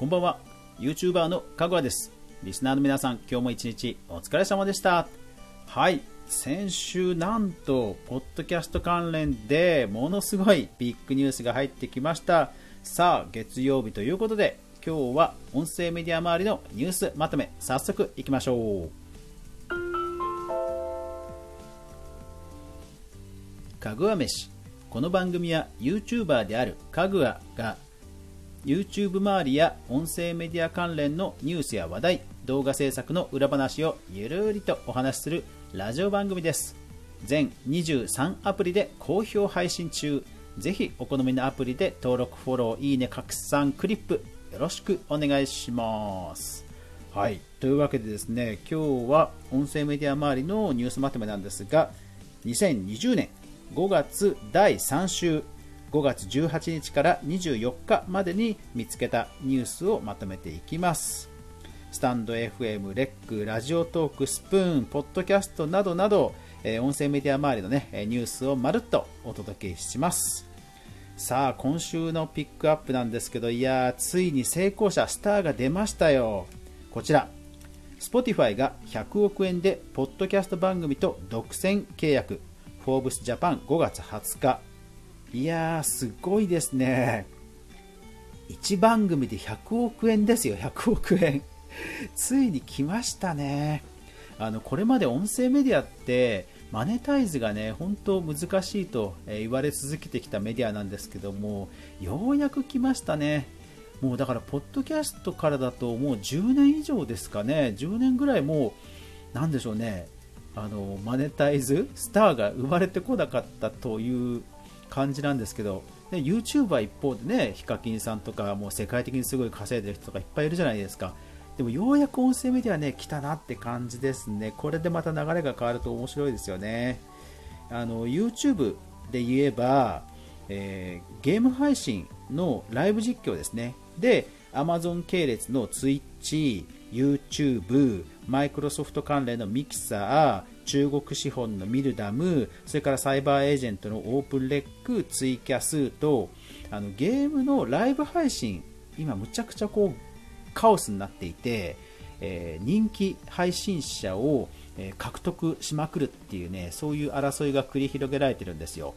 こんばんは。YouTuber のかぐわです。リスナーの皆さん今日も一日お疲れ様でした。はい。先週なんとポッドキャスト関連でものすごいビッグニュースが入ってきました。さあ月曜日ということで今日は音声メディア周りのニュースまとめ早速いきましょう。かぐわ飯。この番組は YouTuber であるかぐわが YouTube 周りや音声メディア関連のニュースや話題動画制作の裏話をゆるりとお話しするラジオ番組です。全23アプリで好評配信中。ぜひお好みのアプリで登録フォローいいね拡散クリップよろしくお願いします。はい。というわけでですね今日は音声メディア周りのニュースまとめなんですが2020年5月第3週5月18日から24日までに見つけたニュースをまとめていきます。スタンド FM、レック、ラジオトーク、スプーン、ポッドキャストなどなど、え、音声メディア周りのね、ニュースをまるっとお届けします。さあ今週のピックアップなんですけどいやついに成功者スターが出ましたよ。こちら。Spotify が100億円でポッドキャスト番組と独占契約。フォーブスジャパン5月20日。いやーすごいですね。1番組で100億円ですよ100億円。ついに来ましたね。あのこれまで音声メディアってマネタイズがね本当難しいと言われ続けてきたメディアなんですけどもようやく来ましたね。もうだからポッドキャストからだともう10年以上ですかね。10年ぐらいもうなんでしょうね。あのマネタイズスターが生まれてこなかったという感じなんですけどで YouTuber 一方でねヒカキンさんとかもう世界的にすごい稼いでる人とかいっぱいいるじゃないですか。でもようやく音声メディアね来たなって感じですね。これでまた流れが変わると面白いですよね。あの YouTube で言えば、えー、ゲーム配信のライブ実況ですね。で Amazon 系列の Twitch、YouTube、マイクロソフト関連のミキサー、中国資本のミルダム、それからサイバーエージェントのオープンレック、ツイキャスと、あのゲームのライブ配信、今むちゃくちゃこうカオスになっていて、えー、人気配信者を、え、獲得しまくるっていうね、そういう争いが繰り広げられてるんですよ。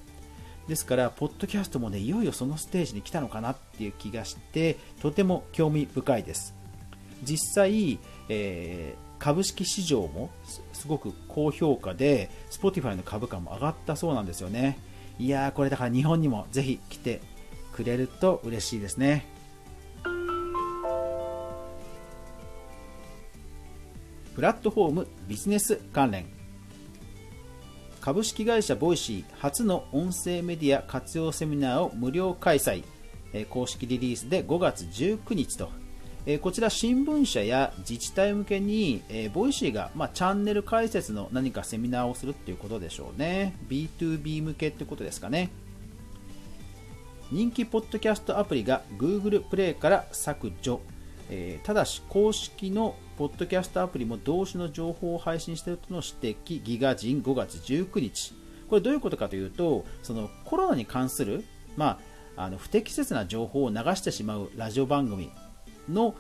ですから、ポッドキャストもね、いよいよそのステージに来たのかなっていう気がして、とても興味深いです。実際、えー、株式市場もすごく高評価で Spotify の株価も上がったそうなんですよね。いやーこれだから日本にもぜひ来てくれると嬉しいですね。プラットフォームビジネス関連。株式会社ボイシー初の音声メディア活用セミナーを無料開催。公式リリースで5月19日とえこちら新聞社や自治体向けに、え Voicy が、まあ、チャンネル開設の何かセミナーをするっていうことでしょうね。B2B 向けってことですかね。人気ポッドキャストアプリが Google プレイから削除、えー、ただし公式のポッドキャストアプリも同種の情報を配信しているとの指摘。 GIGAZINE 5月19日。これどういうことかというとそのコロナに関する、まあ、あの不適切な情報を流してしまうラジオ番組。の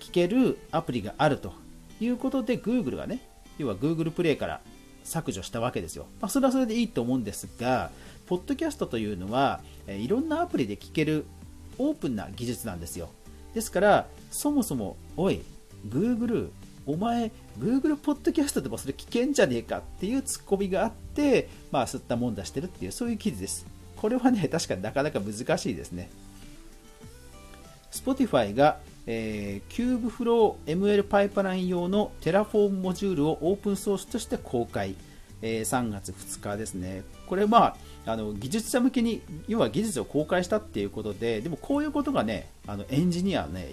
聞けるアプリがあるということで Google がね要は Google プレイから削除したわけですよ、まあ、それはそれでいいと思うんですがポッドキャストというのは、えいろんなアプリで聞けるオープンな技術なんですよ。ですからそもそもおい Google お前 Google ポッドキャストでもそれ危険じゃねえかっていうツッコミがあってまあ吸ったもんだしてるっていうそういう記事です。これはね確かになかなか難しいですね。Spotify が、えー、Kubeflow ML パイプライン用の Terraform モジュールをオープンソースとして公開、えー、3月2日ですね。これまあ、あの技術者向けに要は技術を公開したっていうことででもこういうことがねあのエンジニアね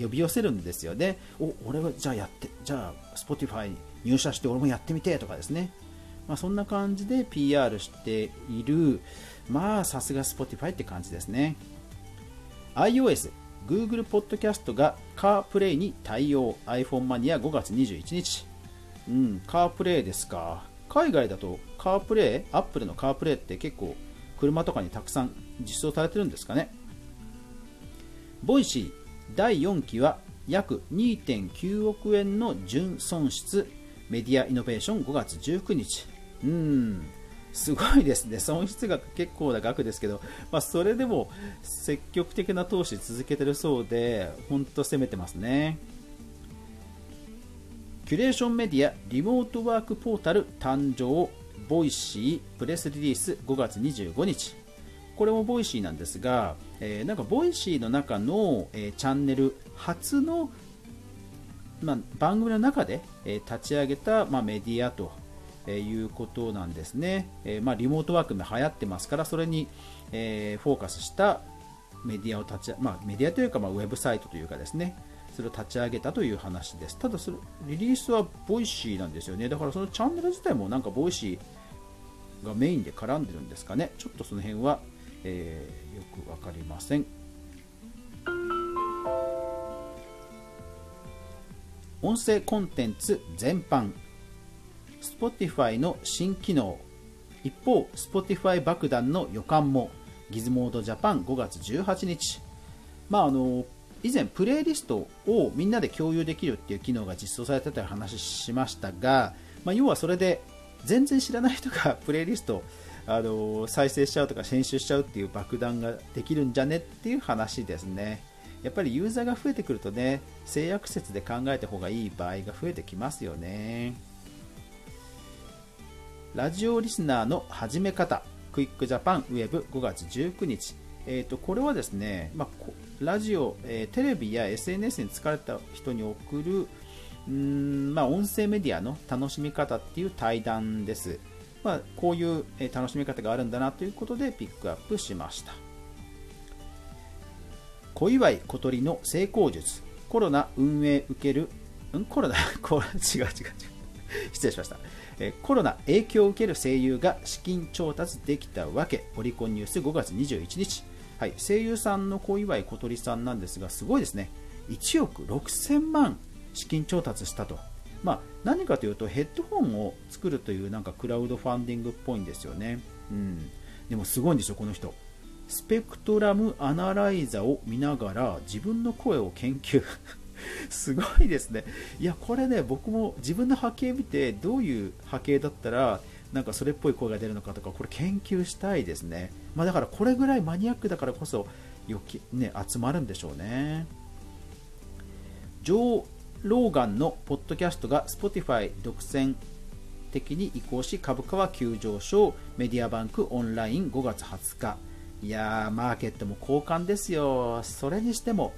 呼び寄せるんですよね。お俺はじゃあやってじゃあ Spotify に入社して俺もやってみてとかですね。まあ、そんな感じで PR している。まあさすが Spotify って感じですね。iOS Google Podcast が CarPlay に対応。iPhone マニア5月21日。うん CarPlay ですか。海外だと CarPlay Apple の CarPlay って結構車とかにたくさん実装されてるんですかね。 Voicy 第4期は約2.9億円の純損失。メディアイノベーション5月19日。うん。すごいですね。損失額結構な額ですけど、まあ、それでも積極的な投資続けてるそうで本当攻めてますね。キュレーションメディアリモートワークポータル誕生Voicy プレスリリース5月25日。これも Voicy なんですが、えー、なんか Voicy の中の、えー、チャンネル発の、まあ、番組の中で、えー、立ち上げた、まあ、メディアとえいうことなんですね、えまあ、リモートワークも流行ってますからそれに、えフォーカスしたメディアを立ち、まあ、メディアというか、まあ、ウェブサイトというかですね。それを立ち上げたという話です。ただそれリリースは Voicy なんですよね。だからそのチャンネル自体もなんか Voicy がメインで絡んでるんですかね。ちょっとその辺は、えー、よく分かりません。音声コンテンツ全般。Spotify の新機能。一方 Spotify 爆弾の予感も。ギズモードジャパン5月18日。まああの以前プレイリストをみんなで共有できるっていう機能が実装されたという話しましたが、まあ、要はそれで全然知らない人が プレイリストあの再生しちゃうとか編集しちゃうっていう爆弾ができるんじゃねっていう話ですね。やっぱりユーザーが増えてくるとね性悪説で考えた方がいい場合が増えてきますよね。ラジオリスナーの始め方クイックジャパンウェブ5月19日えーと、これはですね、まあ、ラジオ、えー、テレビや SNS に疲れた人に送るうん、まあ、音声メディアの楽しみ方っていう対談です。まあ、こういう、え楽しみ方があるんだなということでピックアップしました。小祝小鳥の成功術、コロナ運営受ける、ん？コロナ？これ違う違う違う。失礼しました。コロナ影響を受ける声優が資金調達できたわけ、オリコンニュース5月21日。はい、声優さんの小祝小鳥さんなんですが、すごいですね。1億6000万資金調達したと。まあ、何かというと、ヘッドホンを作るというなんかクラウドファンディングっぽいんですよね。うん。でもすごいんですよ、この人。スペクトラムアナライザを見ながら自分の声を研究すごいですね。いや、これね、僕も自分の波形見て、どういう波形だったら、なんかそれっぽい声が出るのかとか、これ研究したいですね。まあ、だからこれぐらいマニアックだからこそよき、ね、集まるんでしょうね。ジョー・ローガンのポッドキャストが Spotify 独占的に移行し株価は急上昇メディアバンクオンライン5月20日いやーマーケットも好感ですよそれにしても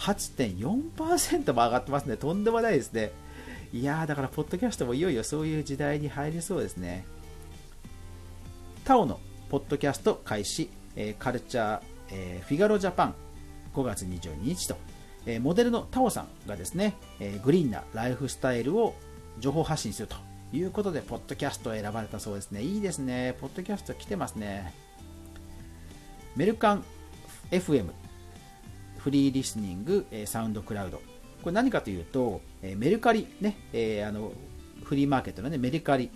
8.4%も上がってますね。とんでもないですね。いやーだからポッドキャストもいよいよそういう時代に入りそうですね。タオのポッドキャスト開始、え、カルチャー、え、フィガロジャパン。5月22日と、え、モデルのタオさんがですね、えグリーンなライフスタイルを情報発信するということで、ポッドキャストを選ばれたそうですね。いいですね。ポッドキャスト来てますね。メルカン FM、フリーリスニング、えサウンドクラウド。これ何かというと、えメルカリ、ね、え、あのフリーマーケットの、ね、メルカリ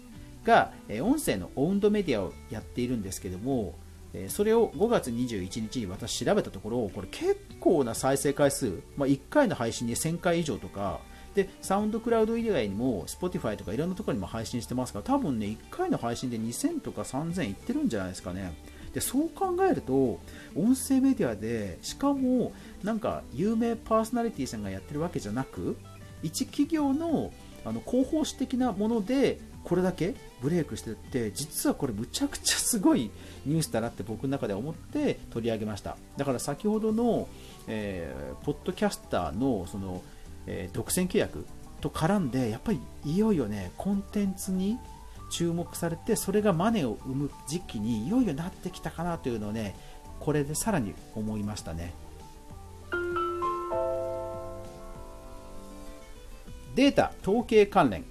が、え音声のオウンドメディアをやっているんですけども、えそれを5月21日に私調べたところ、これ結構な再生回数、まあ、1回の配信に1000回以上とか、で、サウンドクラウド以外にも、Spotify とかいろんなところにも配信してますから、多分ね、1回の配信で2000とか3000いってるんじゃないですかね。で、そう考えると、音声メディアで、しかも、なんか、有名パーソナリティさんがやってるわけじゃなく、一企業のあの広報誌的なものでこれだけブレイクしてって実はこれむちゃくちゃすごいニュースだなって僕の中で思って取り上げました。だから先ほどの、えー、ポッドキャスターのその、えー、独占契約と絡んでやっぱりいよいよねコンテンツに注目されてそれがマネーを生む時期にいよいよなってきたかなというのをねこれでさらに思いましたね。データ統計関連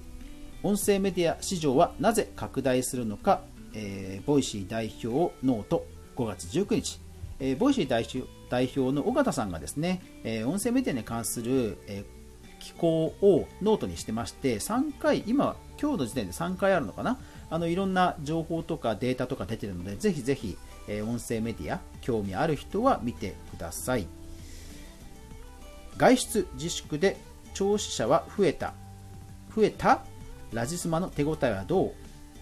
音声メディア市場はなぜ拡大するのか、えー、 Voicy 代表ノート5月19日、えー、 Voicy 代表代表の緒方さんがですね、えー、音声メディアに関する、え寄稿をノートにしてまして3回今今日の時点で3回あるのかな？あのいろんな情報とかデータとか出てるのでぜひぜひ、え音声メディア興味ある人は見てください。外出自粛で聴取者は増えた。増えた？ラジスマの手応えはどう？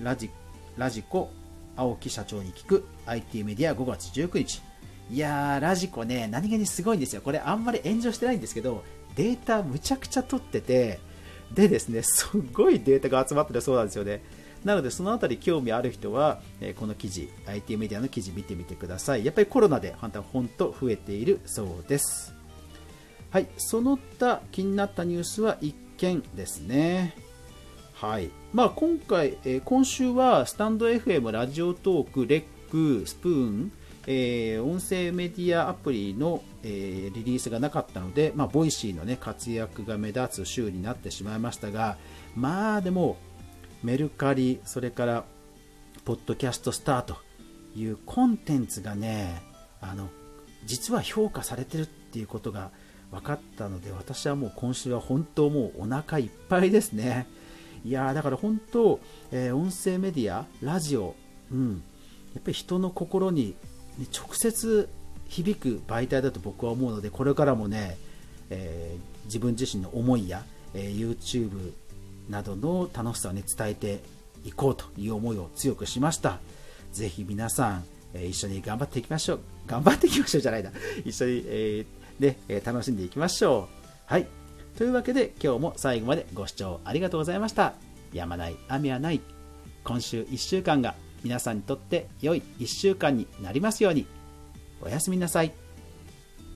ラジラジコ青木社長に聞く。IT メディア5月19日。いやーラジコね何気にすごいんですよ。これあんまり炎上してないんですけどデータむちゃくちゃ取っててでですねすごいデータが集まってるそうなんですよね。なのでそのあたり興味ある人は、えこの記事 IT メディアの記事見てみてください。やっぱりコロナで本当増えているそうです。はいその他気になったニュースは1件ですね。はい。まあ、今回、えー、今週はスタンド FM、ラジオトーク、レック、スプーン、えー、音声メディアアプリの、えー、リリースがなかったので、まあ、ボイシーの、ね、活躍が目立つ週になってしまいましたが、まあでも、メルカリ、それから、ポッドキャストスターというコンテンツがね、あの、実は評価されてるっていうことが分かったので、私はもう今週は本当もうお腹いっぱいですね。いやだから本当、えー、音声メディア、ラジオ、うん、やっぱり人の心に、ね、直接響く媒体だと僕は思うので、これからもね、えー、自分自身の思いや、えー、YouTube などの楽しさを、ね、伝えていこうという思いを強くしました。ぜひ皆さん、え、一緒に頑張っていきましょう。頑張っていきましょうじゃないな。一緒に、えー、で、え楽しんでいきましょう。はい。というわけで今日も最後までご視聴ありがとうございました。やまない雨はない。今週1週間が皆さんにとって良い1週間になりますように。おやすみなさい。